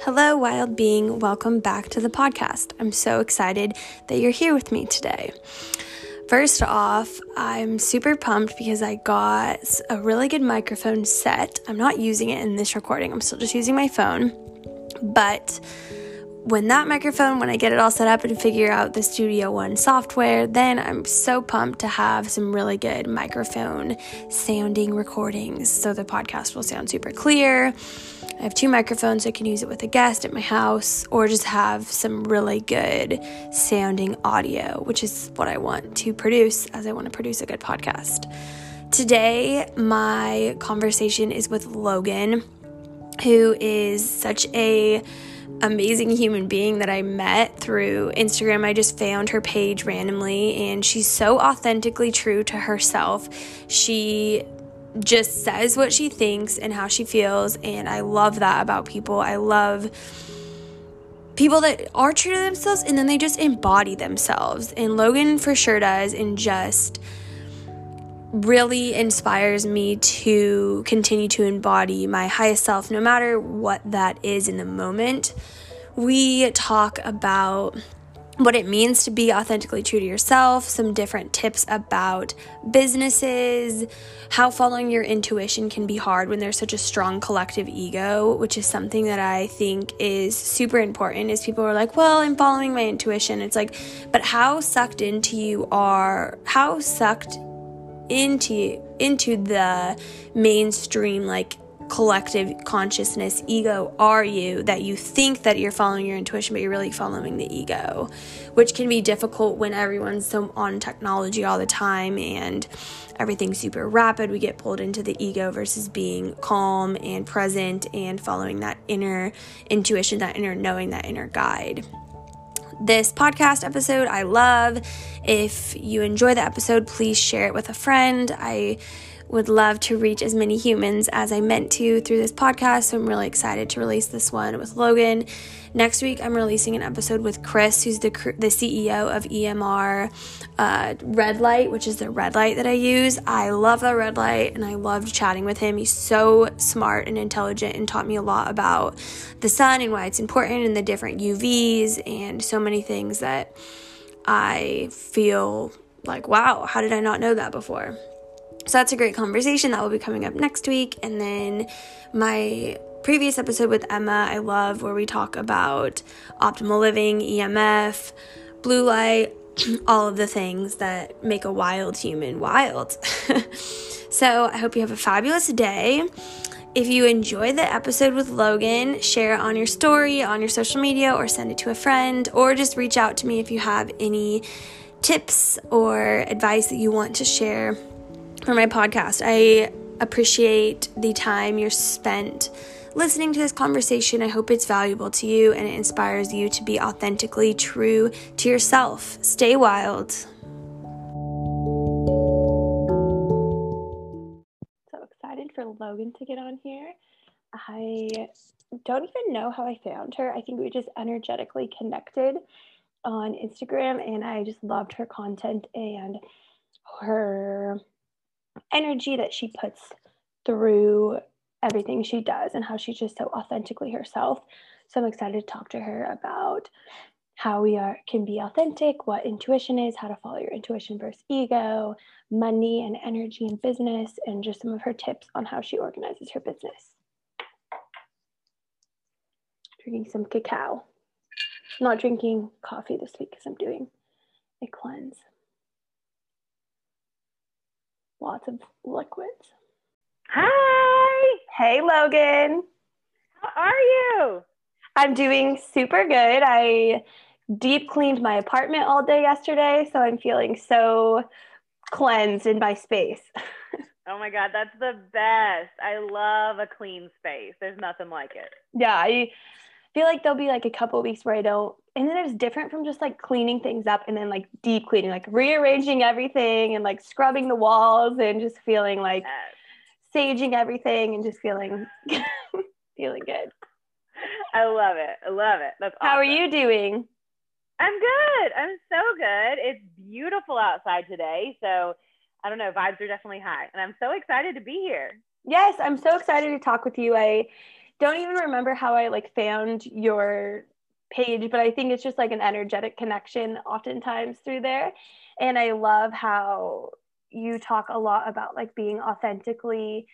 Hello, wild being. Welcome back to the podcast. I'm so excited that you're here with me today. First off, I'm super pumped because I got a really good microphone set. I'm not using it in this recording, I'm still just using my phone. But when that microphone, when I get it all set up and figure out the Studio One software, then I'm so pumped to have some really good microphone sounding recordings so the podcast will sound super clear. I have two microphones, so I can use it with a guest at my house or just have some really good sounding audio, which is what I want to produce as I want to produce a good podcast. Today, my conversation is with Logan, who is such a amazing human being that I met through Instagram. I just found her page randomly, and she's so authentically true to herself. She just says what she thinks and how she feels, and I love that about people. I love people that are true to themselves and then they just embody themselves. And Logan for sure does, and just really inspires me to continue to embody my highest self, no matter what that is in the moment. We talk about what it means to be authentically true to yourself, some different tips about businesses, how following your intuition can be hard when there's such a strong collective ego, which is something that I think is super important is people are like, "Well, I'm following my intuition." It's like, "But how sucked into you are how sucked into into the mainstream like collective consciousness ego are you that you think that you're following your intuition but you're really following the ego which can be difficult when everyone's so on technology all the time and everything's super rapid we get pulled into the ego versus being calm and present and following that inner intuition that inner knowing that inner guide this podcast episode. I love. If you enjoy the episode, please share it with a friend. I would love to reach as many humans as I meant to through this podcast. So I'm really excited to release this one with Logan. Next week, I'm releasing an episode with Chris, who's the the CEO of EMR uh, Red Light, which is the red light that I use. I love that red light, and I loved chatting with him. He's so smart and intelligent, and taught me a lot about the sun and why it's important, and the different UVs, and so many things that I feel like, wow, how did I not know that before? So that's a great conversation that will be coming up next week. And then my previous episode with Emma, I love where we talk about optimal living, EMF, blue light, all of the things that make a wild human wild. so I hope you have a fabulous day. If you enjoyed the episode with Logan, share it on your story, on your social media, or send it to a friend, or just reach out to me if you have any tips or advice that you want to share for my podcast. I appreciate the time you're spent listening to this conversation. I hope it's valuable to you and it inspires you to be authentically true to yourself. Stay wild. So excited for Logan to get on here. I don't even know how I found her. I think we just energetically connected on Instagram and I just loved her content and her energy that she puts through everything she does and how she's just so authentically herself. So I'm excited to talk to her about how we are can be authentic, what intuition is, how to follow your intuition versus ego, money and energy in business, and just some of her tips on how she organizes her business. Drinking some cacao. not drinking coffee this week because I'm doing a cleanse lots of liquids. Hi. Hey, Logan. How are you? I'm doing super good. I deep cleaned my apartment all day yesterday, so I'm feeling so cleansed in my space. oh my God, that's the best. I love a clean space. There's nothing like it. Yeah, I feel like there'll be like a couple weeks where I don't, and then it's different from just like cleaning things up and then like deep cleaning, like rearranging everything and like scrubbing the walls and just feeling like yes. saging everything and just feeling feeling good. I love it. I love it. That's awesome. How are you doing? I'm good. I'm so good. It's beautiful outside today. So I don't know, vibes are definitely high. And I'm so excited to be here. Yes, I'm so excited to talk with you. I don't even remember how I like found your page, but I think it's just like an energetic connection oftentimes through there. And I love how you talk a lot about like being authentically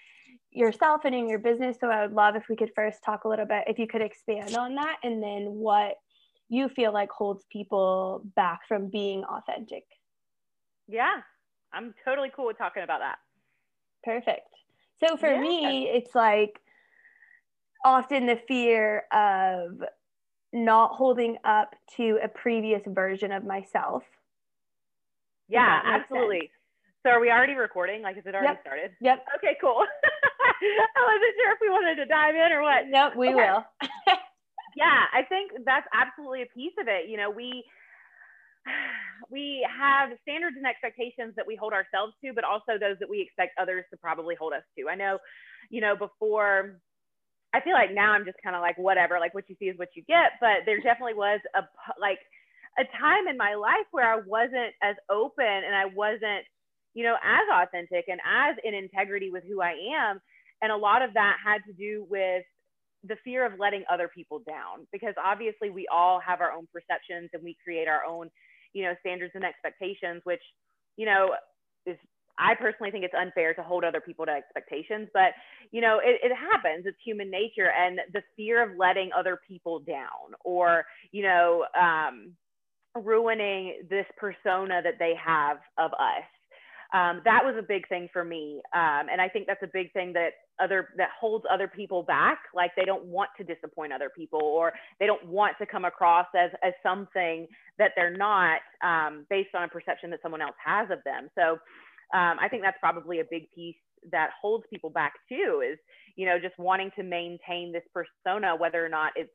yourself and in your business. So I would love if we could first talk a little bit, if you could expand on that, and then what you feel like holds people back from being authentic. Yeah, I'm totally cool with talking about that. Perfect. So for yeah. me, it's like often the fear of not holding up to a previous version of myself. Yeah, absolutely. Sense. So are we already recording? Like, is it already yep. started? Yep. Okay, cool. I wasn't sure if we wanted to dive in or what. Nope, we okay. will. yeah, I think that's absolutely a piece of it. You know, we we have standards and expectations that we hold ourselves to, but also those that we expect others to probably hold us to. I know, you know, before I feel like now I'm just kind of like whatever, like what you see is what you get. But there definitely was a like a time in my life where I wasn't as open and I wasn't, you know, as authentic and as in integrity with who I am. And a lot of that had to do with the fear of letting other people down because obviously we all have our own perceptions and we create our own, you know, standards and expectations, which, you know, is I personally think it's unfair to hold other people to expectations, but you know, it, it, happens. It's human nature, and the fear of letting other people down, or you know, um, ruining this persona that they have of us. Um, that was a big thing for me, um, and I think that's a big thing that other that holds other people back. Like they don't want to disappoint other people, or they don't want to come across as as something that they're not, um, based on a perception that someone else has of them. So um, I think that's probably a big piece that holds people back too is, you know, just wanting to maintain this persona, whether or not it's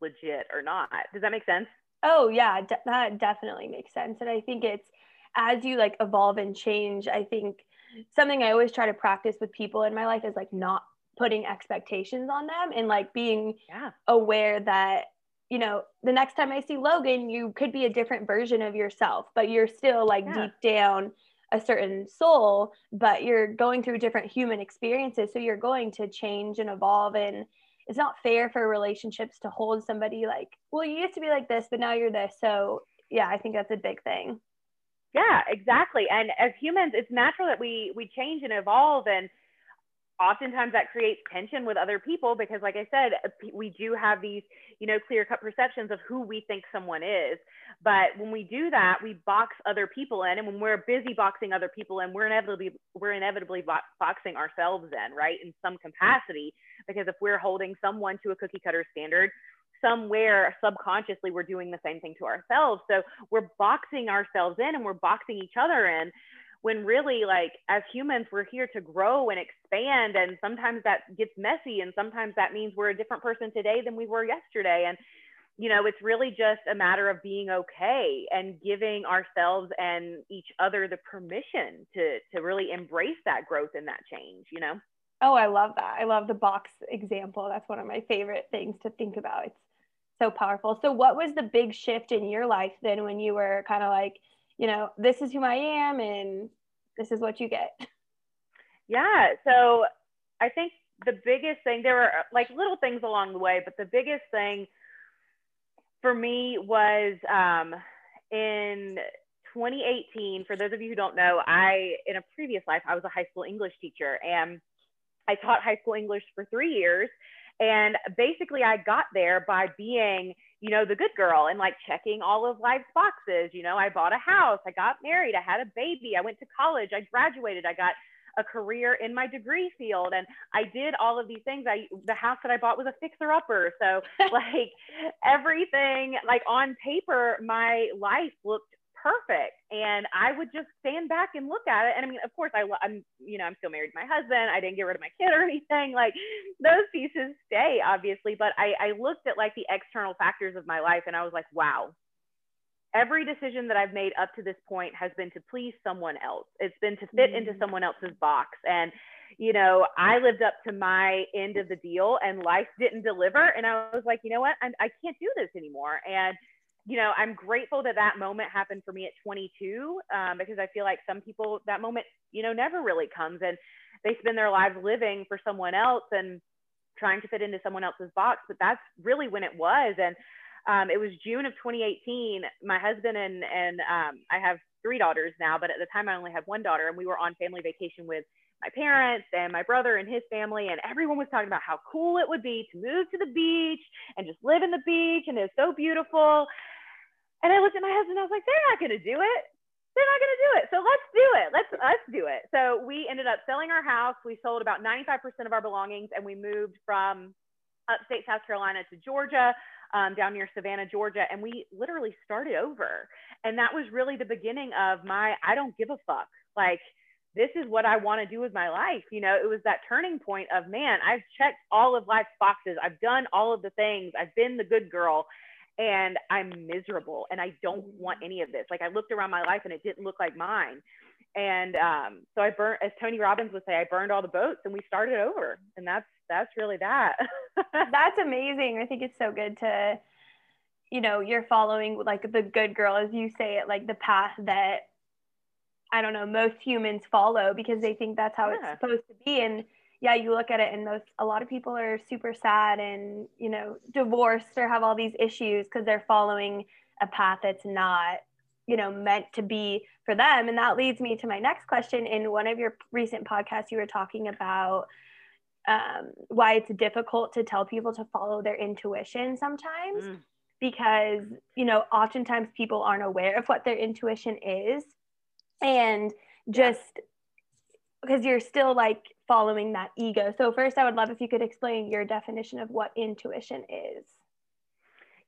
legit or not. Does that make sense? Oh yeah, de- that definitely makes sense. And I think it's as you like evolve and change, I think something I always try to practice with people in my life is like not putting expectations on them and like being yeah. aware that you know the next time i see logan you could be a different version of yourself but you're still like yeah. deep down a certain soul, but you're going through different human experiences. So you're going to change and evolve. And it's not fair for relationships to hold somebody like, well, you used to be like this, but now you're this. So yeah, I think that's a big thing. Yeah, exactly. And as humans, it's natural that we we change and evolve and oftentimes that creates tension with other people because like i said uh, we do have these you know clear cut perceptions of who we think someone is. But when we do that we box other people in. And when we're busy boxing other people in we're inevitably we're inevitably boxing ourselves in right in some capacity. Because if we're holding someone to a cookie cutter standard somewhere subconsciously we're doing the same thing to ourselves. So we're boxing ourselves in and we're boxing each other in when really like as humans we're here to grow and expand and sometimes that gets messy and sometimes that means we're a different person today than we were yesterday. And you know it's really just a matter of being okay and giving ourselves and each other the permission to to really embrace that growth and that change you know? Oh i love that. I love the box example. That's one of my favorite things to think about. It's so powerful. So what was the big shift in your life then when you were kind of like you know, this is who I am and this is what you get. Yeah. So I think the biggest thing, there were like little things along the way, but the biggest thing for me was um, in 2018. For those of you who don't know, I, in a previous life, I was a high school English teacher and I taught high school English for three years. And basically, I got there by being you know, the good girl and like checking all of life's boxes. You know, I bought a house, I got married, I had a baby, I went to college, I graduated, I got a career in my degree field and I did all of these things. I the house that I bought was a fixer upper. So like everything like on paper my life looked perfect. And I would just stand back and look at it. And I mean, of course, I, I'm, you know, I'm still married to my husband. I didn't get rid of my kid or anything. Like those pieces stay, obviously. But I, I looked at like the external factors of my life and I was like, wow, every decision that I've made up to this point has been to please someone else. It's been to fit mm-hmm. into someone else's box. And, you know, I lived up to my end of the deal and life didn't deliver. And I was like, you know what? I'm, I can't do this anymore. And you know, I'm grateful that that moment happened for me at 22 um, because I feel like some people that moment, you know, never really comes and they spend their lives living for someone else. And trying to fit into someone else's box, but that's really when it was. And um, it was June of 2018. My husband and and um, I have three daughters now, but at the time I only had one daughter, and we were on family vacation with my parents and my brother and his family, and everyone was talking about how cool it would be to move to the beach and just live in the beach, and it was so beautiful. And I looked at my husband, I was like, they're not going to do it. They're not going to do it. So let's do it. Let's let's do it. So we ended up selling our house. We sold about 95% of our belongings, and we moved from upstate South Carolina to Georgia um, down near Savannah, Georgia, and we literally started over. And that was really the beginning of my I don't give a fuck. Like, this is what I want to do with my life. You know, it was that turning point of, man, I've checked all of life's boxes. I've done all of the things. I've been the good girl and I'm miserable and I don't want any of this. Like I looked around my life and it didn't look like mine. And um, so I burned, as Tony Robbins would say, I burned all the boats and we started over. And that's that's really that. that's amazing. I think it's so good to, you know, you're following like the good girl, as you say it, like the path that I don't know, most humans follow because they think that's how yeah. it's supposed to be. And yeah, you look at it and most a lot of people are super sad and, you know, divorced or have all these issues because they're following a path that's not, you know, meant to be for them. And that leads me to my next question. In one of your recent podcasts, you were talking about um, why it's difficult to tell people to follow their intuition sometimes mm. because you know oftentimes people aren't aware of what their intuition is and just because you're still like following that ego so first i would love if you could explain your definition of what intuition is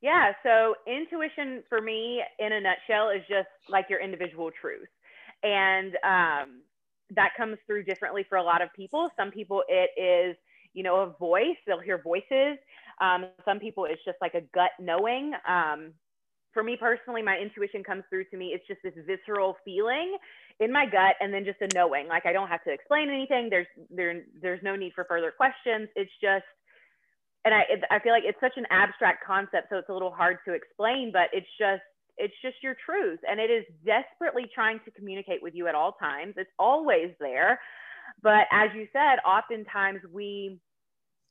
yeah so intuition for me in a nutshell is just like your individual truth and um, that comes through differently for a lot of people. Some people it is, you know, a voice, they'll hear voices. Um, some people it's just like a gut knowing. Um, for me personally, my intuition comes through to me. It's just this visceral feeling in my gut and then just a knowing. Like I don't have to explain anything. There's there there's no need for further questions. It's just and I it, I feel like it's such an abstract concept, so it's a little hard to explain, but it's just it's just your truth. And it is desperately trying to communicate with you at all times. It's always there. But as you said, oftentimes we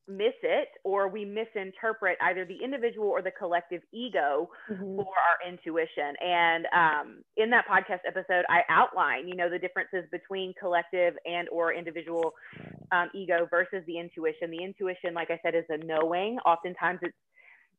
miss it or we misinterpret either the individual or the collective ego mm-hmm. for our intuition. And um, in that podcast episode, I outline, you know, the differences between collective and or individual um, ego versus the intuition. The intuition, like I said, is a knowing. Oftentimes, it's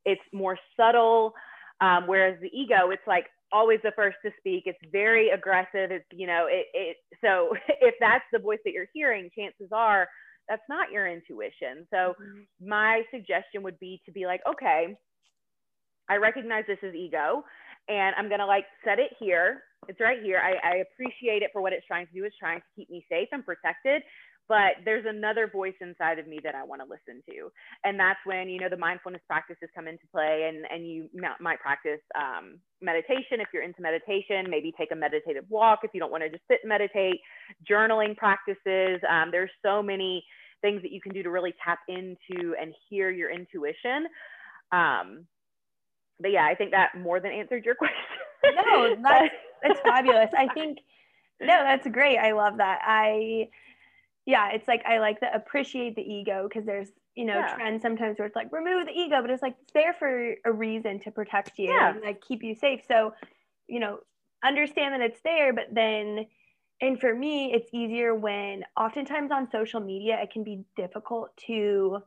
it's more subtle. Um, whereas the ego, it's like always the first to speak. It's very aggressive. It's, you know, it, it, so if that's the voice that you're hearing, chances are that's not your intuition. So mm-hmm. my suggestion would be to be like, okay, I recognize this is ego and I'm going to like set it here. It's right here. I, I appreciate it for what it's trying to do. It's trying to keep me safe and protected but there's another voice inside of me that I want to listen to. And that's when, you know, the mindfulness practices come into play and, and you might practice um, meditation if you're into meditation, maybe take a meditative walk if you don't want to just sit and meditate, journaling practices. Um, there's so many things that you can do to really tap into and hear your intuition. Um, but yeah, I think that more than answered your question. no, that's, that's fabulous. I think, no, that's great. I love that. I, yeah, it's like I like to appreciate the ego because there's you know yeah. trends sometimes where it's like remove the ego, but it's like it's there for a reason to protect you yeah. and like keep you safe. So, you know, understand that it's there, but then and for me it's easier when oftentimes on social media it can be difficult to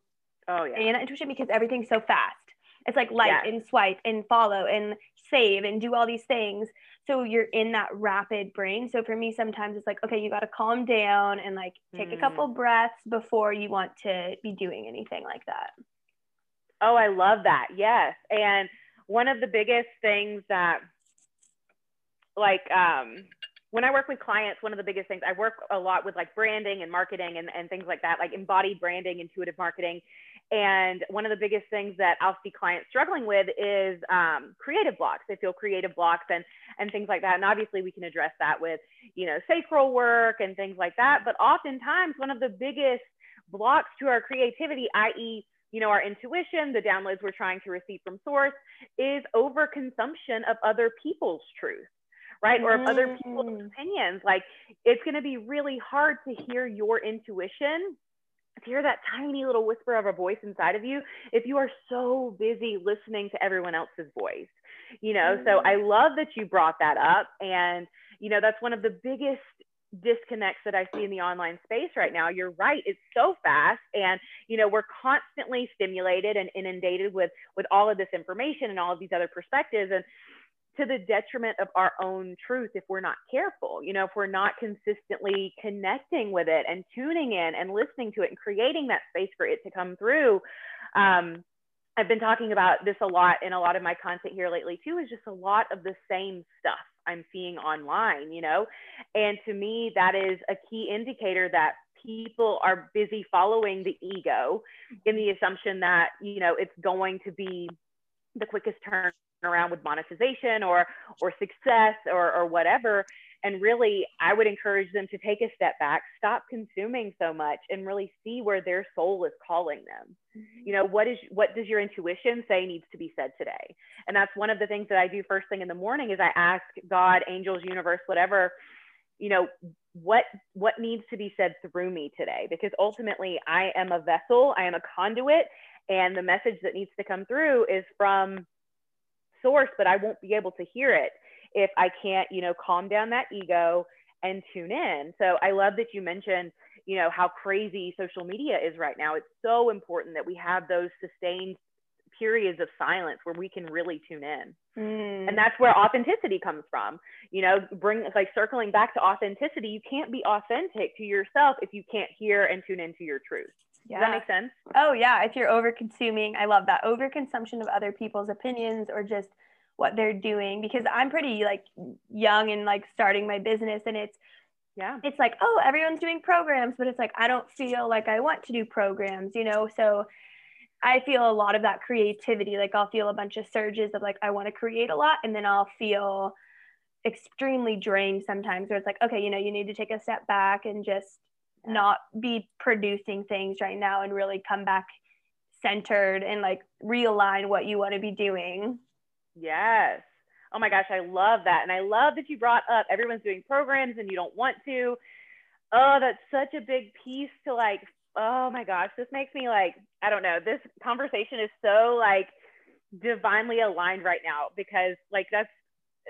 oh yeah and intuition because everything's so fast it's like like and swipe and follow and save and do all these things so you're in that rapid brain so for me sometimes it's like okay you got to calm down and like take mm. a couple mm. breaths before you want to be doing anything like that oh i love that yes and one of the biggest things that like um when I work with clients, one of the biggest things I work a lot with like branding and marketing and, and things like that, like embodied branding, intuitive marketing. And one of the biggest things that I'll see clients struggling with is um, creative blocks. They feel creative blocks and and things like that. And obviously, we can address that with you know sacral work and things like that. But oftentimes, one of the biggest blocks to our creativity, i.e., you know, our intuition, the downloads we're trying to receive from source, is overconsumption of other people's truth right? Or of other people's mm. opinions. Like it's going to be really hard to hear your intuition hear that tiny little whisper of a voice inside of you if you are so busy listening to everyone else's voice you know mm-hmm. so i love that you brought that up and you know that's one of the biggest disconnects that I see in the online space right now. You're right, it's so fast and you know, we're constantly stimulated and inundated with with all of this information and all of these other perspectives and to the detriment of our own truth if we're not careful. You know, if we're not consistently connecting with it and tuning in and listening to it and creating that space for it to come through. Um, I've been talking about this a lot in a lot of my content here lately too, is just a lot of the same stuff I'm seeing online, you know? And to me, that is a key indicator that people are busy following the ego in the assumption that, you know, it's going to be the quickest turn around with monetization or or success or or whatever. And really i would encourage them to take a step back stop consuming so much and really see where their soul is calling them. Mm-hmm. you know what is what does your intuition say needs to be said today? And that's one of the things that i do first thing in the morning is i ask god angels universe whatever you know what what needs to be said through me today? Because ultimately i am a vessel i am a conduit and the message that needs to come through is from source, but I won't be able to hear it if I can't, you know, calm down that ego and tune in. So I love that you mentioned, you know, how crazy social media is right now. It's so important that we have those sustained periods of silence where we can really tune in. Mm. And that's where authenticity comes from. You know, bring like circling back to authenticity, you can't be authentic to yourself if you can't hear and tune into your truth. Yeah. Does that make sense? Oh yeah. If you're over consuming, I love that overconsumption of other people's opinions or just what they're doing because I'm pretty like young and like starting my business and it's yeah it's like oh everyone's doing programs but it's like I don't feel like I want to do programs you know so I feel a lot of that creativity like I'll feel a bunch of surges of like I want to create a lot and then I'll feel extremely drained sometimes where it's like okay you know you need to take a step back and just. Not be producing things right now and really come back centered and like realign what you want to be doing. Yes. Oh my gosh, I love that. And I love that you brought up everyone's doing programs and you don't want to. Oh, that's such a big piece to like, oh my gosh, this makes me like, I don't know, this conversation is so like divinely aligned right now because like that's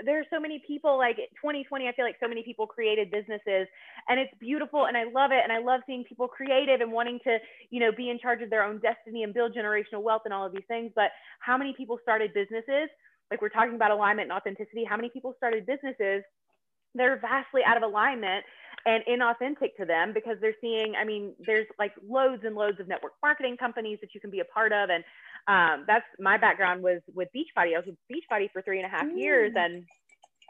there are so many people like 2020 i feel like so many people created businesses and it's beautiful and i love it and i love seeing people creative and wanting to you know be in charge of their own destiny and build generational wealth and all of these things but how many people started businesses? Like we're talking about alignment and authenticity. How many people started businesses they're vastly out of alignment and inauthentic to them because they're seeing i mean there's like loads and loads of network marketing companies that you can be a part of and um, that's my background was with Beachbody. I was with Beachbody for three and a half mm. years, and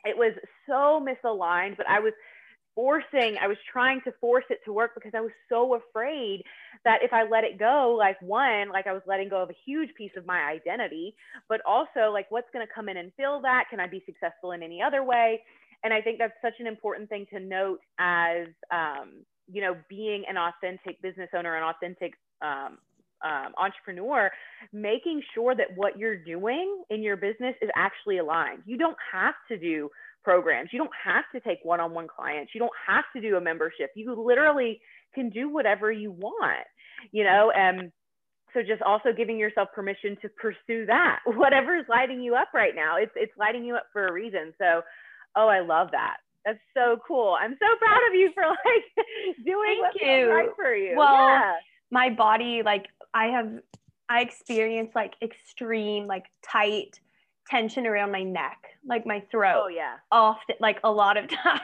it was so misaligned. But I was forcing, I was trying to force it to work because I was so afraid that if I let it go, like one, like I was letting go of a huge piece of my identity, but also like what's going to come in and fill that? Can I be successful in any other way? And I think that's such an important thing to note as, um, you know, being an authentic business owner, an authentic um, um, entrepreneur, making sure that what you're doing in your business is actually aligned. You don't have to do programs. You don't have to take one on one clients. You don't have to do a membership. You literally can do whatever you want, you know, and so just also giving yourself permission to pursue that, whatever is lighting you up right now. It's, it's lighting you up for a reason. So, oh, I love that. That's so cool. I'm so proud of you for like doing Thank you. right for you. Well, yeah. my body, like I have I experience like extreme like tight tension around my neck, like my throat. Oh yeah. Often like a lot of times.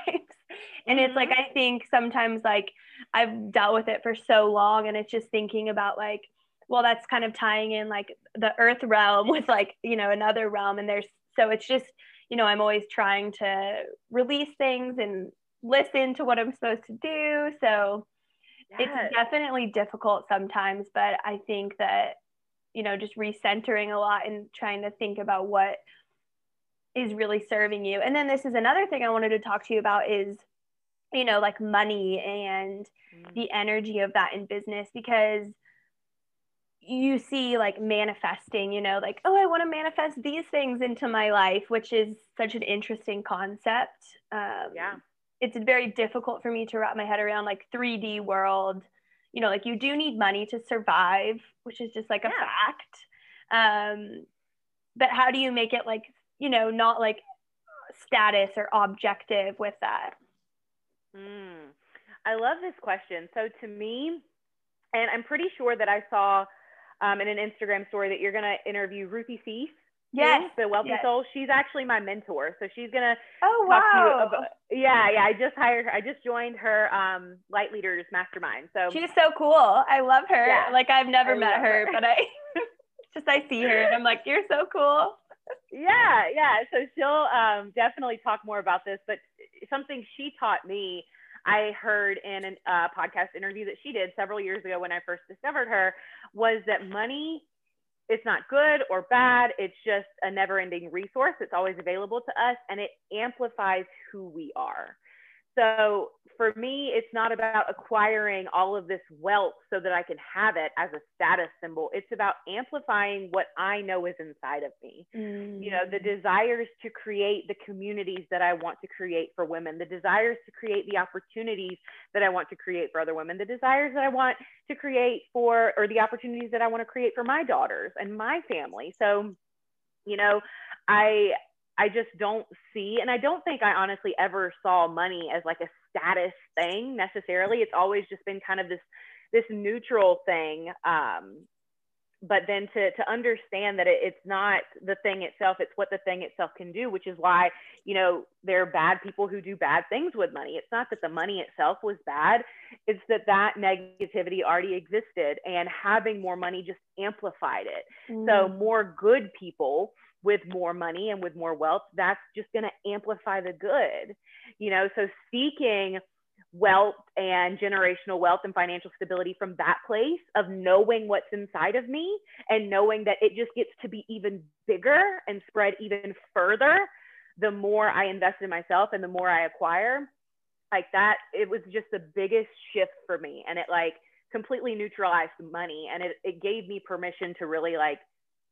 and mm-hmm. it's like mm-hmm. I think sometimes like I've dealt with it for so long and it's just thinking about like well that's kind of tying in like the earth realm with like, you know, another realm and there's so it's just, you know, I'm always trying to release things and listen to what I'm supposed to do. So yes. it's definitely difficult sometimes, but I think that, you know, just recentering a lot and trying to think about what is really serving you. And then this is another thing I wanted to talk to you about is, you know, like money and mm. the energy of that in business because you see like manifesting, you know, like, oh, I want to manifest these things into my life, which is such an interesting concept. Um, yeah it's very difficult for me to wrap my head around like 3D world, you know, like you do need money to survive, which is just like a yeah. fact. Um, but how do you make it like, you know, not like status or objective with that? Mm, I love this question. So to me, and I'm pretty sure that I saw um, in an Instagram story that you're going to interview Ruthie Feast. Yes, the Wealthy yes. Soul. She's actually my mentor, so she's gonna oh, talk wow. to you about. Yeah, yeah. I just hired her. I just joined her um, Light Leaders Mastermind. So she's so cool. I love her. Yeah, like I've never I met her, her, but I just I see her and I'm like, you're so cool. Yeah, yeah. So she'll um, definitely talk more about this, but something she taught me. I heard in a uh, podcast interview that she did several years ago when I first discovered her was that money it's not good or bad. It's just a never ending resource. It's always available to us and it amplifies who we are. So for me, it's not about acquiring all of this wealth so that I can have it as a status symbol. It's about amplifying what I know is inside of me. Mm. You know, the mm. desires to create the communities that I want to create for women, the desires to create the opportunities that I want to create for other women, the desires that I want to create for, or the opportunities that I want to create for my daughters and my family. So, you know, I I just don't see, and I don't think I honestly ever saw money as like a status thing necessarily. It's always just been kind of this this neutral thing. Um, but then to to understand that it, it's not the thing itself, it's what the thing itself can do, which is why you know there are bad people who do bad things with money. It's not that the money itself was bad; it's that that negativity already existed, and having more money just amplified it. Mm. So more good people with more money and with more wealth, that's just going to amplify the good. You know, so seeking wealth and generational wealth and financial stability from that place of knowing what's inside of me and knowing that it just gets to be even bigger and spread even further the more I invest in myself and the more I acquire. Like that, it was just the biggest shift for me. And it like completely neutralized money and it, it gave me permission to really like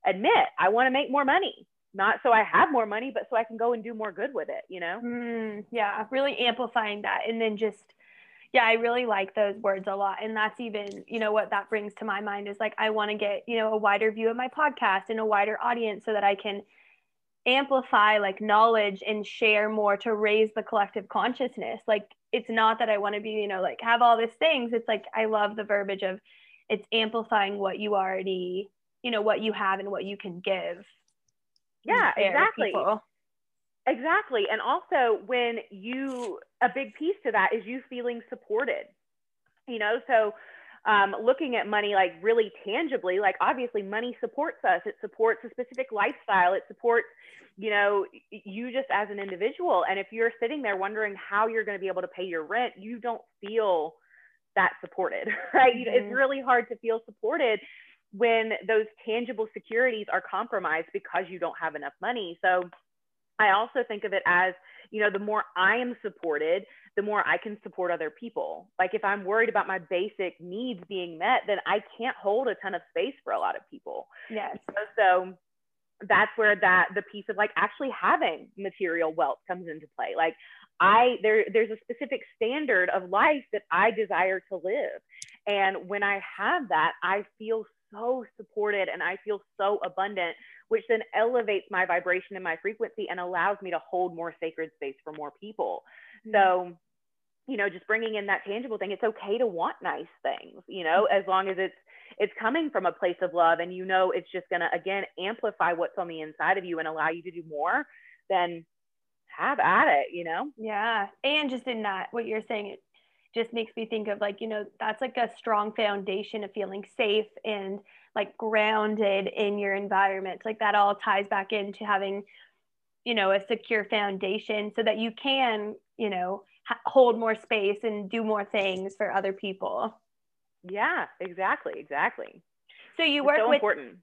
admit I want to make more money. Not so I have more money, but so I can go and do more good with it, you know? Mm, yeah, really amplifying that. And then just, yeah, I really like those words a lot. And that's even, you know, what that brings to my mind is like, I want to get, you know, a wider view of my podcast and a wider audience so that I can amplify like knowledge and share more to raise the collective consciousness. Like, it's not that I want to be, you know, like have all these things. It's like, I love the verbiage of it's amplifying what you already you know what you have and what you can give yeah exactly. people. exactly. And also when you a big piece to that is you feeling supported you know? So um, looking at money like really tangibly like obviously money supports us. It supports a specific lifestyle. It supports you know you just as an individual. And if you're sitting there wondering how you're going to be able to pay your rent you don't feel that supported right? Mm-hmm. it's really hard to feel supported when those tangible securities are compromised because you don't have enough money. So I also think of it as, you know, the more I am supported, the more I can support other people. Like if I'm worried about my basic needs being met, then I can't hold a ton of space for a lot of people. Yes. So that's where that the piece of like actually having material wealth comes into play. Like I there there's a specific standard of life that I desire to live. And when I have that, I feel so supported and I feel so abundant, which then elevates my vibration and my frequency and allows me to hold more sacred space for more people. Mm-hmm. So, you know, just bringing in that tangible thing, it's okay to want nice things, you know, mm-hmm. as long as it's it's coming from a place of love and you know it's just going to again amplify what's on the inside of you and allow you to do more, then have at it, you know? Yeah. And just in that, what you're saying, just makes me think of like you know that's like a strong foundation of feeling safe and like grounded in your environment. Like that all ties back into having you know a secure foundation so that you can you know ha- hold more space and do more things for other people. Yeah exactly exactly. So you work so with important.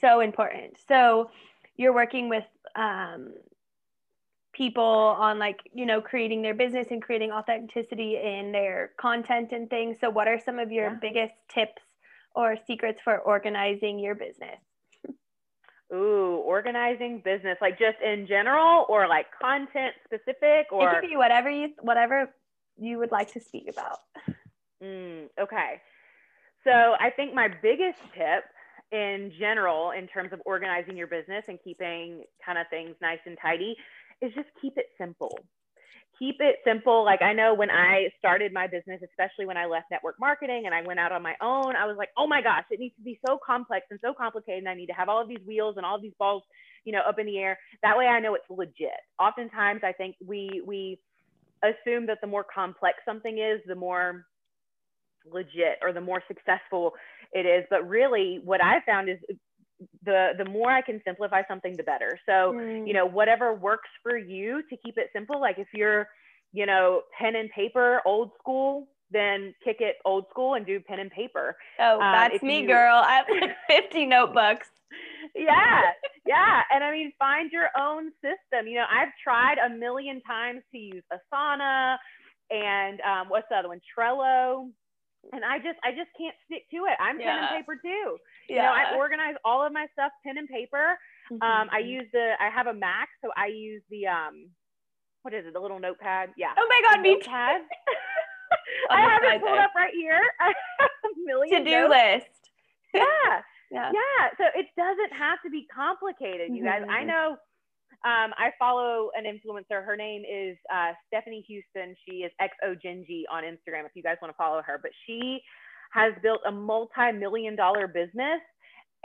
So important. So you're working with um, people on like you know creating their business and creating authenticity in their content and things so what are some of your yeah. biggest tips or secrets for organizing your business Ooh, organizing business, like just in general, or like content specific, or it could be whatever you whatever you would like to speak about. Mm, okay, So I think my biggest tip in general, in terms of organizing your business and keeping kind of things nice and tidy, is just keep it simple. Keep it simple. Like I know when I started my business, especially when I left network marketing and I went out on my own, I was like, oh my gosh, it needs to be so complex and so complicated. And I need to have all of these wheels and all of these balls, you know, up in the air. That way I know it's legit. Oftentimes I think we we assume that the more complex something is, the more legit or the more successful it is. But really, what I found is the the more I can simplify something, the better. So mm. you know, whatever works for you to keep it simple. Like if you're, you know, pen and paper, old school, then kick it old school and do pen and paper. Oh, um, that's me, you, girl. I have like 50 notebooks. Yeah, yeah. And I mean, find your own system. You know, I've tried a million times to use Asana and um, what's the other one? Trello and I just I just can't stick to it. I'm yeah. pen and paper too. Yeah. You know, I organize all of my stuff pen and paper. Mm-hmm. Um, I use the I have a Mac, so I use the um, what is it? The little notepad. Yeah. Oh my God, me notepad. I have it pulled up right here. a million to do list. yeah. yeah. Yeah. So it doesn't have to be complicated, you guys. Mm-hmm. I know um, I follow an influencer. Her name is uh, Stephanie Houston. She is XOGenji on Instagram if you guys want to follow her. But she has built a multi-million dollar business.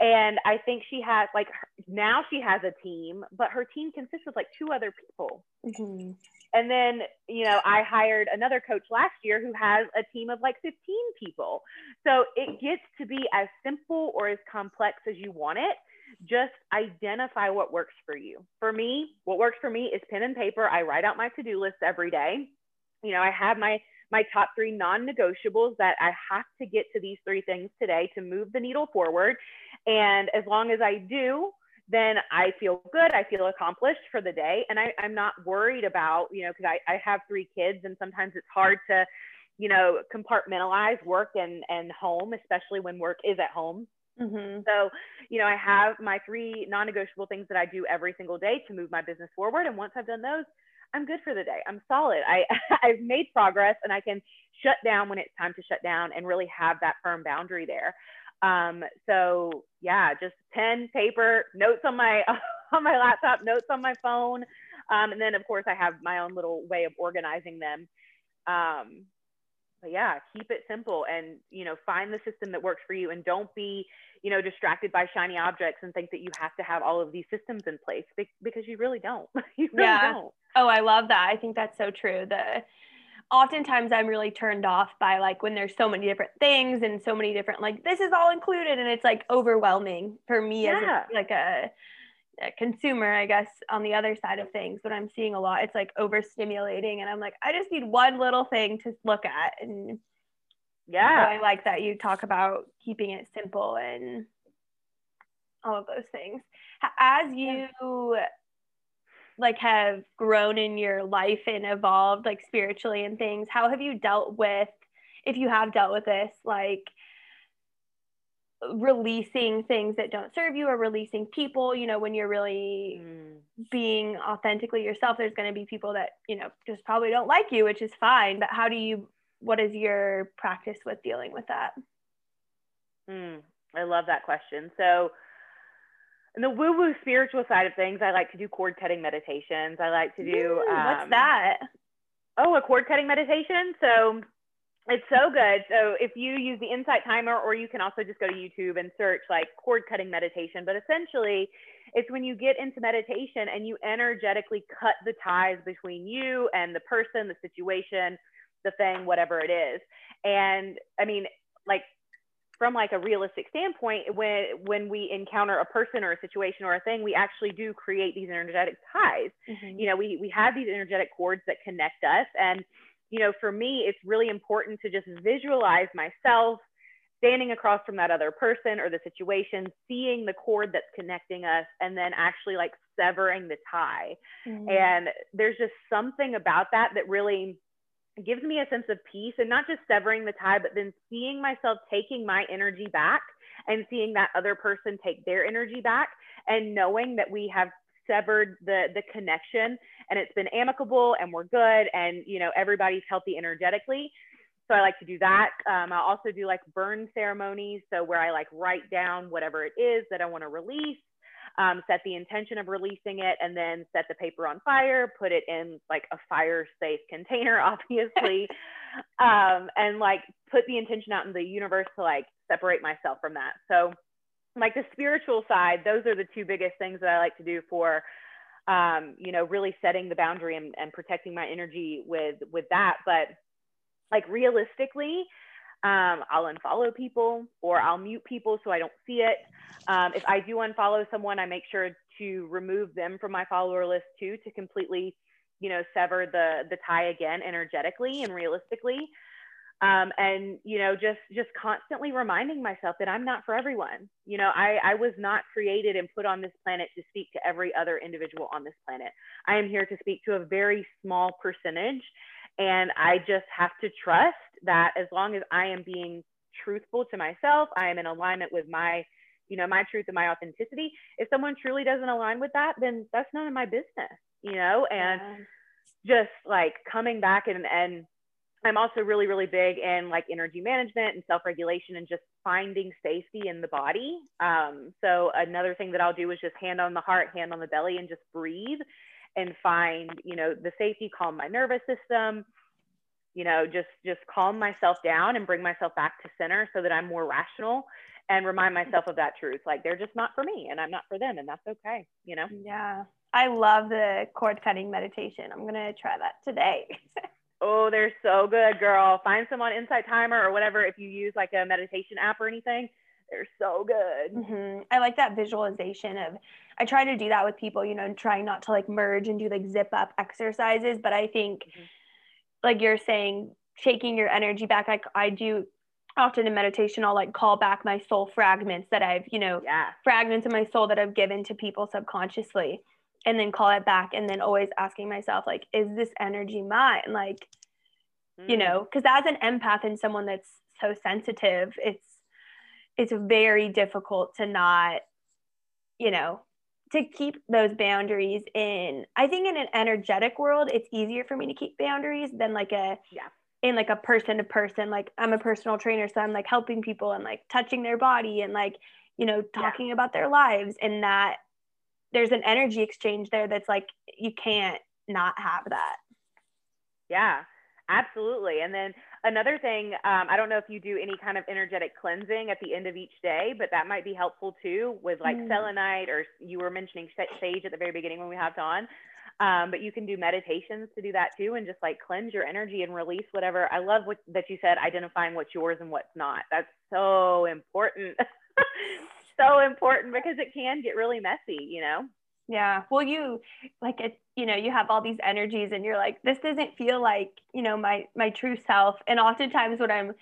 And I think she has like now she has a team, but her team consists of like two other people. Mm-hmm. And then, you know, I hired another coach last year who has a team of like 15 people. So it gets to be as simple or as complex as you want it just identify what works for you. For me, what works for me is pen and paper. I write out my to-do list every day. You know, I have my my top three non-negotiables that I have to get to these three things today to move the needle forward. And as long as I do, then I feel good. I feel accomplished for the day. And I, am not worried about, you know, because I, I have three kids and sometimes it's hard to, you know, compartmentalize work and, and home, especially when work is at home. Mm-hmm. So, you know, I have my three non negotiable things that I do every single day to move my business forward. And once I've done those, I'm good for the day. I'm solid. I, I've made progress and I can shut down when it's time to shut down and really have that firm boundary there. Um, so yeah, just pen, paper, notes on my on my laptop, notes on my phone, um, and then of course I have my own little way of organizing them. Um, but yeah, keep it simple and you know find the system that works for you, and don't be you know, distracted by shiny objects and think that you have to have all of these systems in place because you really don't. you really yeah. don't. Oh, I love that. I think that's so true. The oftentimes I'm really turned off by like when there's so many different things and so many different like this is all included and it's like overwhelming for me yeah. as a, like a, a, consumer I guess on the other side of things when I'm seeing a lot it's like overstimulating and I'm like I just need one little thing to look at and yeah. So I like that you talk about keeping it simple and all of those things. As you like have grown in your life and evolved like spiritually and things, how have you dealt with if you have dealt with this like releasing things that don't serve you or releasing people you know when you're really mm. being authentically yourself there's going to be people that you know just probably don't like you which is fine but how do you what is your practice with dealing with that? Mm, I love that question. So, in the woo woo spiritual side of things, I like to do cord cutting meditations. I like to do. um, what's that? Oh, a cord cutting meditation. So, it's so good. So, if you use the Insight Timer, or you can also just go to YouTube and search like cord cutting meditation. But essentially, it's when you get into meditation and you energetically cut the ties between you and the person, the situation, the thing, whatever it is. And I mean, like from like a realistic standpoint, when when we encounter a person or a situation or a thing, we actually do create these energetic ties. Mm-hmm. You know, we we have these energetic cords that connect us. And, you know, for me, it's really important to just visualize myself standing across from that other person or the situation, seeing the cord that's connecting us, and then actually like severing the tie. Mm-hmm. And there's just something about that that really gives me a sense of peace and not just severing the tie, but then seeing myself taking my energy back and seeing that other person take their energy back and knowing that we have severed the the connection and it's been amicable and we're good and you know everybody's healthy energetically so I like to do that. Um, I'll also do like burn ceremonies. So where I like write down whatever it is that I want to release, um, set the intention of releasing it, and then set the paper on fire, put it in like a fire safe container, obviously, um, and like put the intention out in the universe to like separate myself from that. So like the spiritual side, those are the two biggest things that I like to do for um, you know, really setting the boundary and, and protecting my energy with with that. But like realistically, um, I'll unfollow people or I'll mute people so I don't see it. Um, if I do unfollow someone, I make sure to remove them from my follower list too to completely, you know, sever the the tie again energetically and realistically um, and you know just just constantly reminding myself that i'm not for everyone. You know I, I was not created and put on this planet to speak to every other individual on this planet. I am here to speak to a very small percentage and i just have to trust that as long as i am being truthful to myself i am in alignment with my you know my truth and my authenticity if someone truly doesn't align with that then that's none of my business you know? And yeah. just like coming back and and I'm also really, really big in like energy management and self regulation and just finding safety in the body. Um, so, another thing that I'll do is just hand on the heart, hand on the belly, and just breathe and find, you know, the safety, calm my nervous system, you know, just just calm myself down and bring myself back to center so that I'm more rational and remind myself of that truth. Like they're just not for me and I'm not for them and that's okay, you know? Yeah. I love the cord cutting meditation. I'm going to try that today. Oh, they're so good, girl. Find some on Insight Timer or whatever. If you use like a meditation app or anything, they're so good. Mm-hmm. I like that visualization of. I try to do that with people, you know, trying not to like merge and do like zip up exercises. But I think, mm-hmm. like you're saying, shaking your energy back. Like I do often in meditation, I'll like call back my soul fragments that I've, you know, yeah. fragments of my soul that I've given to people subconsciously and then call it back and then always asking myself like is this energy mine like mm. you know because as an empath and someone that's so sensitive it's it's very difficult to not you know to keep those boundaries in i think in an energetic world it's easier for me to keep boundaries than like a yeah in like a person to person like i'm a personal trainer so i'm like helping people and like touching their body and like you know talking yeah. about their lives and that there's an energy exchange there that's like you can't not have that. Yeah absolutely. And then another thing um, i don't know if you do any kind of energetic cleansing at the end of each day but that might be helpful too with like mm. selenite or you were mentioning sage at the very beginning when we hopped on. Um, but you can do meditations to do that too and just like cleanse your energy and release whatever. I love what that you said identifying what's yours and what's not. That's so important so important because it can get really messy, you know? Yeah. Well, you like it, you know, you have all these energies and you're like, this doesn't feel like, you know, my my true self. And oftentimes when I'm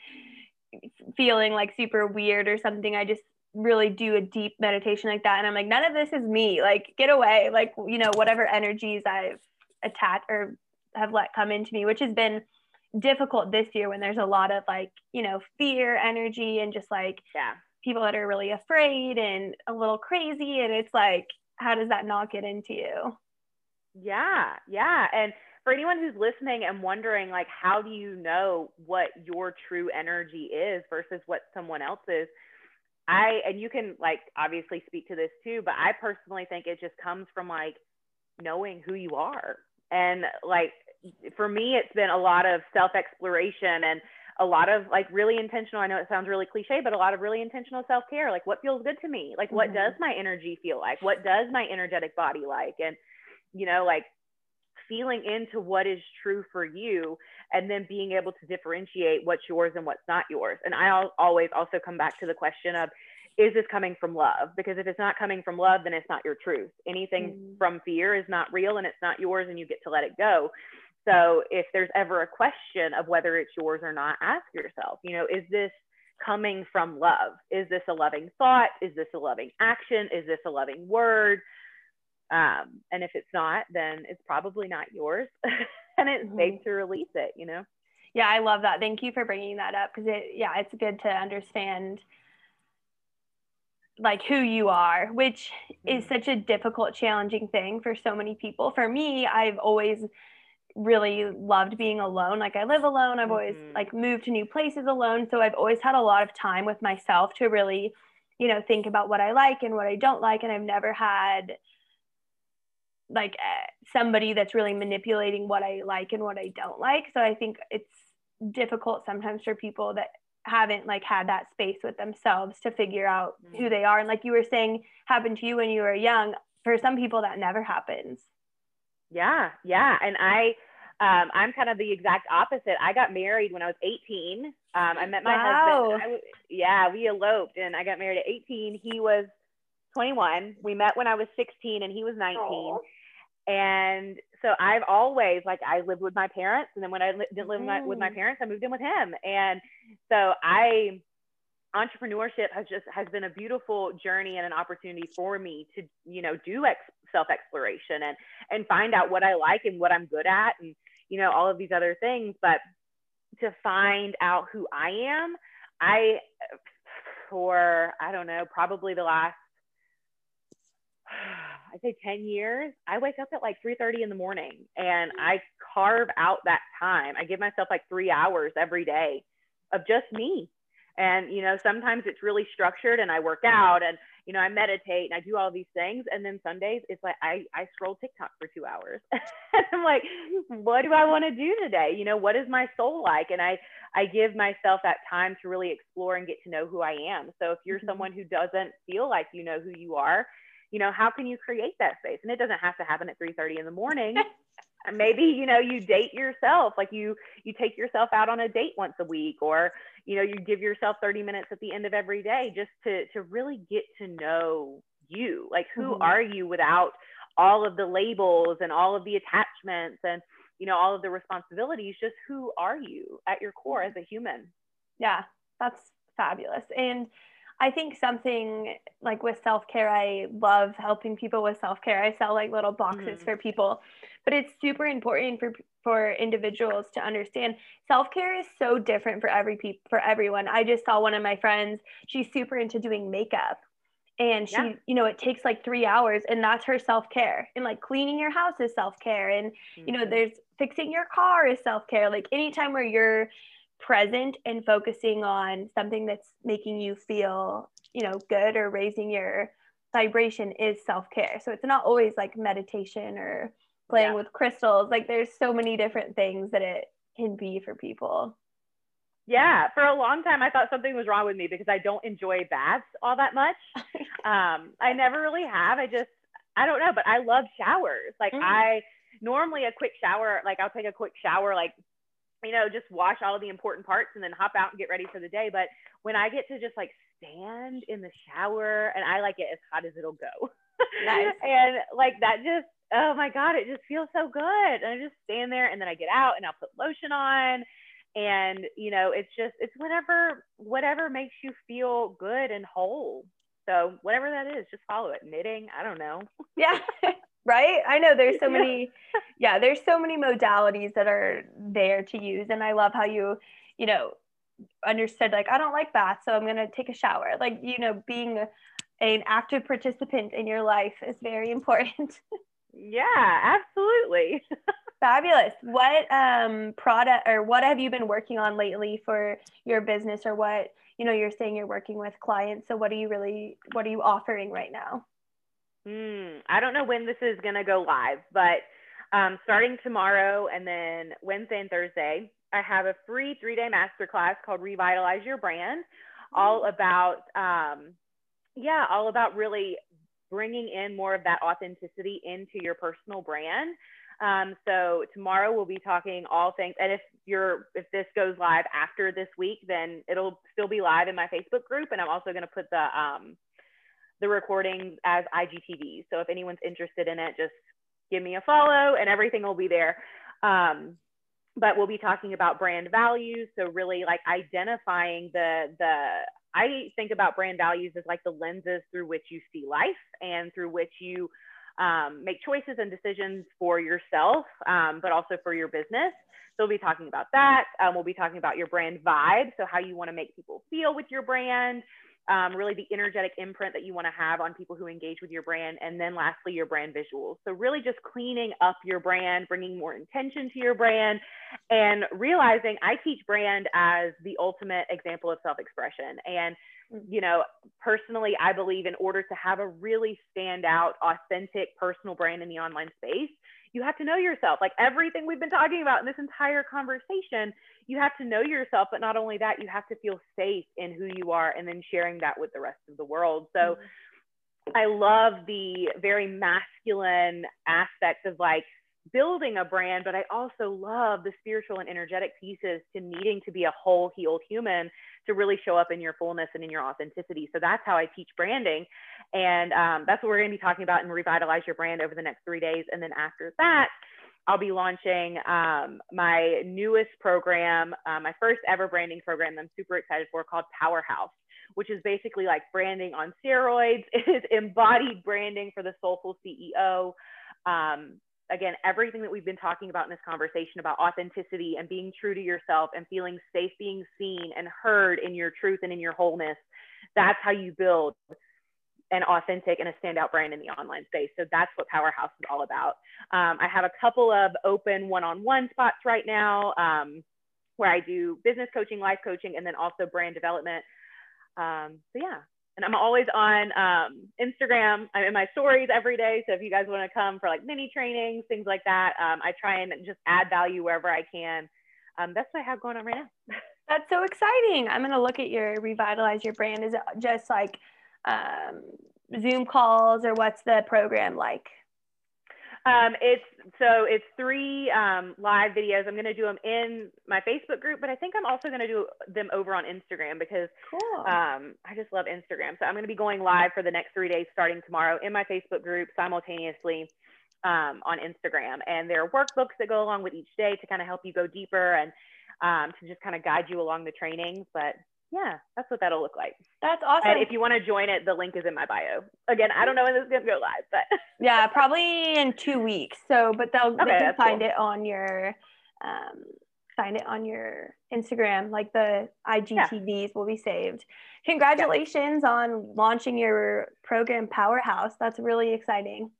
feeling like super weird or something, I just really do a deep meditation like that. And I'm like, none of this is me. Like, get away. Like, you know, whatever energies I've attached or have let come into me, which has been difficult this year when there's a lot of like, you know, fear energy and just like yeah people that are really afraid and a little crazy and it's like how does that not get into you? Yeah yeah and for anyone who's listening and wondering like how do you know what your true energy is versus what someone else is i and you can like obviously speak to this too but i personally think it just comes from like knowing who you are. And like for me it's been a lot of self exploration and a lot of like really intentional i know it sounds really cliche but a lot of really intentional self-care like what feels good to me? Like what mm-hmm. does my energy feel like? What does my energetic body like? And you know like feeling into what is true for you and then being able to differentiate what's yours and what's not yours. And i always also come back to the question of is this coming from love? Because if it's not coming from love then it's not your truth. Anything mm-hmm. from fear is not real and it's not yours and you get to let it go so if there's ever a question of whether it's yours or not, ask yourself, you know, is this coming from love? Is this a loving thought? Is this a loving action? Is this a loving word? Um, and if it's not, then it's probably not yours and it's mm-hmm. safe to release it, you know? Yeah, I love that. Thank you for bringing that up because it, yeah, it's good to understand like who you are, which is mm-hmm. such a difficult, challenging thing for so many people. For me, I've always really loved being alone. Like I live alone. I've always mm-hmm. like moved to new places alone. So I've always had a lot of time with myself to really, you know, think about what I like and what I don't like. And I've never had like uh, somebody that's really manipulating what I like and what I don't like. So I think it's difficult sometimes for people that haven't like had that space with themselves to figure out mm-hmm. who they are. And like you were saying, happened to you when you were young. For some people, that never happens. Yeah, yeah. And I, um, I'm kind of the exact opposite. I got married when I was 18. Um, I met my wow. husband. I, yeah, we eloped and I got married at 18. He was 21. We met when I was 16 and he was 19. Aww. And so I've always like I lived with my parents, and then when I li- didn't live with my, with my mm. parents, I moved in with him. And so I entrepreneurship has just has been a beautiful journey and an opportunity for me to you know do ex- self exploration and and find out what I like and what I'm good at and you know all of these other things. But to find out who I am, I for I don't know probably the last I say 10 years, I wake up at like 3:30 in the morning and I carve out that time. I give myself like 3 hours every day of just me. And you know, sometimes it's really structured and I work out and you know, I meditate and I do all these things and then Sundays it's like I I scroll TikTok for 2 hours. And I'm like, what do I want to do today? You know, what is my soul like? And I I give myself that time to really explore and get to know who I am. So if you're mm-hmm. someone who doesn't feel like you know who you are, you know how can you create that space and it doesn't have to happen at 3.30 in the morning maybe you know you date yourself like you you take yourself out on a date once a week or you know you give yourself 30 minutes at the end of every day just to to really get to know you. Like who mm-hmm. are you without all of the labels and all of the attachments and you know all of the responsibilities? Just who are you at your core as a human? Yeah that's fabulous. And I think something like with self care, I love helping people with self care. I sell like little boxes mm. for people, but it's super important for for individuals to understand self care is so different for every pe- for everyone. I just saw one of my friends; she's super into doing makeup, and she, yeah. you know, it takes like three hours, and that's her self care. And like cleaning your house is self care, and mm-hmm. you know, mm-hmm. there's fixing your car is self care. Like anytime where you're present and focusing on something that's making you feel, you know, good or raising your vibration is self-care. So it's not always like meditation or playing yeah. with crystals. Like there's so many different things that it can be for people. Yeah, for a long time I thought something was wrong with me because I don't enjoy baths all that much. um, I never really have. I just I don't know, but I love showers. Like mm. I normally a quick shower, like I'll take a quick shower like you know, just wash all of the important parts and then hop out and get ready for the day. But when I get to just like stand in the shower and I like it as hot as it'll go. Nice. and like that just oh my god, it just feels so good. And I just stand there and then I get out and I'll put lotion on and you know, it's just it's whatever whatever makes you feel good and whole. So whatever that is, just follow it. Knitting, I don't know. Yeah. right? I know there's so many yeah there's so many modalities that are there to use and i love how you you know understood like i don't like baths so i'm going to take a shower. Like you know being an active participant in your life is very important. Yeah absolutely. Fabulous. What um product or what have you been working on lately for your business or what you know you're saying you're working with clients so what are you really what are you offering right now Hmm, I don't know when this is going to go live, but um, starting tomorrow and then Wednesday and Thursday, I have a free three day masterclass called Revitalize Your Brand, all mm. about, um, yeah, all about really bringing in more of that authenticity into your personal brand. Um, so tomorrow we'll be talking all things, and if you're if this goes live after this week, then it'll still be live in my Facebook group, and I'm also going to put the um, the recordings as IGTVs. So if anyone's interested in it, just give me a follow and everything will be there. Um, but we'll be talking about brand values. So really like identifying the, the, I think about brand values as like the lenses through which you see life and through which you um, make choices and decisions for yourself, um, but also for your business. So we'll be talking about that. Um, we'll be talking about your brand vibe. So how you want to make people feel with your brand um, really the energetic imprint that you want to have on people who engage with your brand. And then lastly, your brand visuals. So, really just cleaning up your brand, bringing more intention to your brand, and realizing I teach brand as the ultimate example of self expression. And you know, personally, I believe in order to have a really standout, authentic personal brand in the online space, you have to know yourself. Like everything we've been talking about in this entire conversation, you have to know yourself. But not only that, you have to feel safe in who you are and then sharing that with the rest of the world. So mm-hmm. I love the very masculine aspects of like building a brand, but I also love the spiritual and energetic pieces to needing to be a whole healed human to really show up in your fullness and in your authenticity. So that's how I teach branding. And um, that's what we're going to be talking about and Revitalize Your Brand over the next three days. And then after that, I'll be launching um, my newest program, uh, my first ever branding program I'm super excited for called Powerhouse, which is basically like branding on steroids. It is embodied branding for the soulful CEO. Um, again, everything that we've been talking about in this conversation about authenticity and being true to yourself and feeling safe being seen and heard in your truth and in your wholeness, that's how you build an authentic and a standout brand in the online space. So that's what Powerhouse is all about. Um, I have a couple of open one on one spots right now um, where I do business coaching, life coaching, and then also brand development. Um, so, yeah, and I'm always on um, Instagram. I'm in my stories every day. So if you guys want to come for like mini trainings, things like that, um, I try and just add value wherever I can. Um, that's what I have going on right now. that's so exciting. I'm going to look at your revitalize your brand. Is it just like um, Zoom calls or what's the program like? Um, it's so it's three um, live videos. I'm going to do them in my Facebook group, but I think I'm also going to do them over on Instagram because cool. um, I just love Instagram. So I'm going to be going live for the next three days starting tomorrow in my Facebook group simultaneously um, on Instagram. And there are workbooks that go along with each day to kind of help you go deeper and um, to just kind of guide you along the trainings. But yeah, that's what that'll look like. That's awesome. And if you want to join it, the link is in my bio. Again, I don't know when this is gonna go live, but yeah, probably in two weeks. So, but they'll okay, they can find cool. it on your um, find it on your Instagram, like the IGTVs yeah. will be saved. Congratulations yeah. on launching your program Powerhouse. That's really exciting.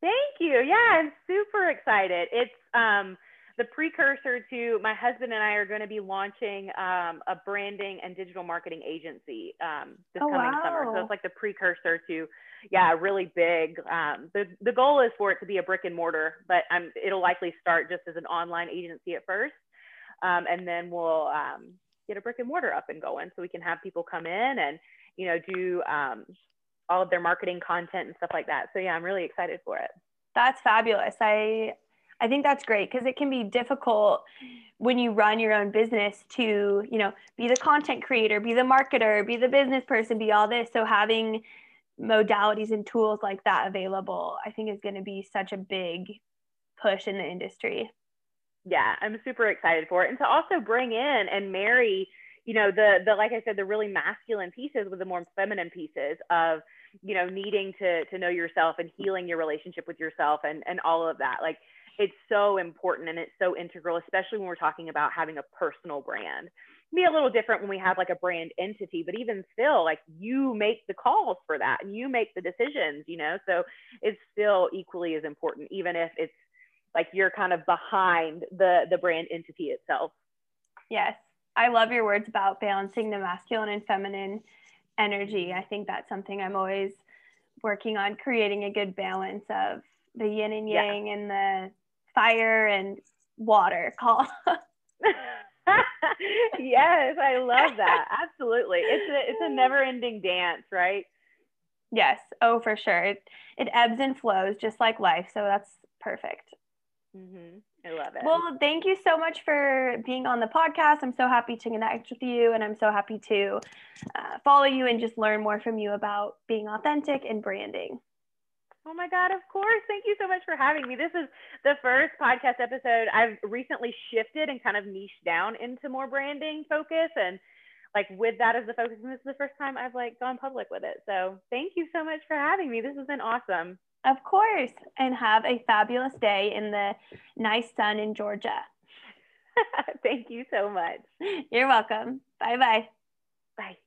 Thank you. Yeah, I'm super excited. It's um the precursor to my husband and I are going to be launching um, a branding and digital marketing agency um, this oh, coming wow. summer. So it's like the precursor to, yeah, really big. Um, the the goal is for it to be a brick and mortar, but um, it'll likely start just as an online agency at first, um, and then we'll um, get a brick and mortar up and going, so we can have people come in and you know do all of their marketing content and stuff like that. So yeah, I'm really excited for it. That's fabulous. I I think that's great because it can be difficult when you run your own business to, you know, be the content creator, be the marketer, be the business person, be all this. So having modalities and tools like that available, I think is going to be such a big push in the industry. Yeah, I'm super excited for it. And to also bring in and marry, you know, the the like I said, the really masculine pieces with the more feminine pieces of, you know, needing to to know yourself and healing your relationship with yourself and and all of that. Like it's so important and it's so integral, especially when we're talking about having a personal brand. Be a little different when we have like a brand entity, but even still, like you make the calls for that and you make the decisions, you know. So it's still equally as important, even if it's like you're kind of behind the the brand entity itself. Yes, I love your words about balancing the masculine and feminine energy. I think that's something I'm always working on creating a good balance of the yin and yang yeah. and the fire and water call. yes, I love that. Absolutely. It's a it's a never-ending dance, right? Yes. Oh, for sure. It it ebbs and flows just like life. So that's perfect. Mm-hmm. I love it. Well, thank you so much for being on the podcast. I'm so happy to connect with you, and I'm so happy to uh, follow you and just learn more from you about being authentic and branding. Oh my God, of course. Thank you so much for having me. This is the first podcast episode. I've recently shifted and kind of niched down into more branding focus and like with that as the focus. And this is the first time I've like gone public with it. So thank you so much for having me. This has been awesome. Of course. And have a fabulous day in the nice sun in Georgia. thank you so much. You're welcome. Bye-bye. Bye.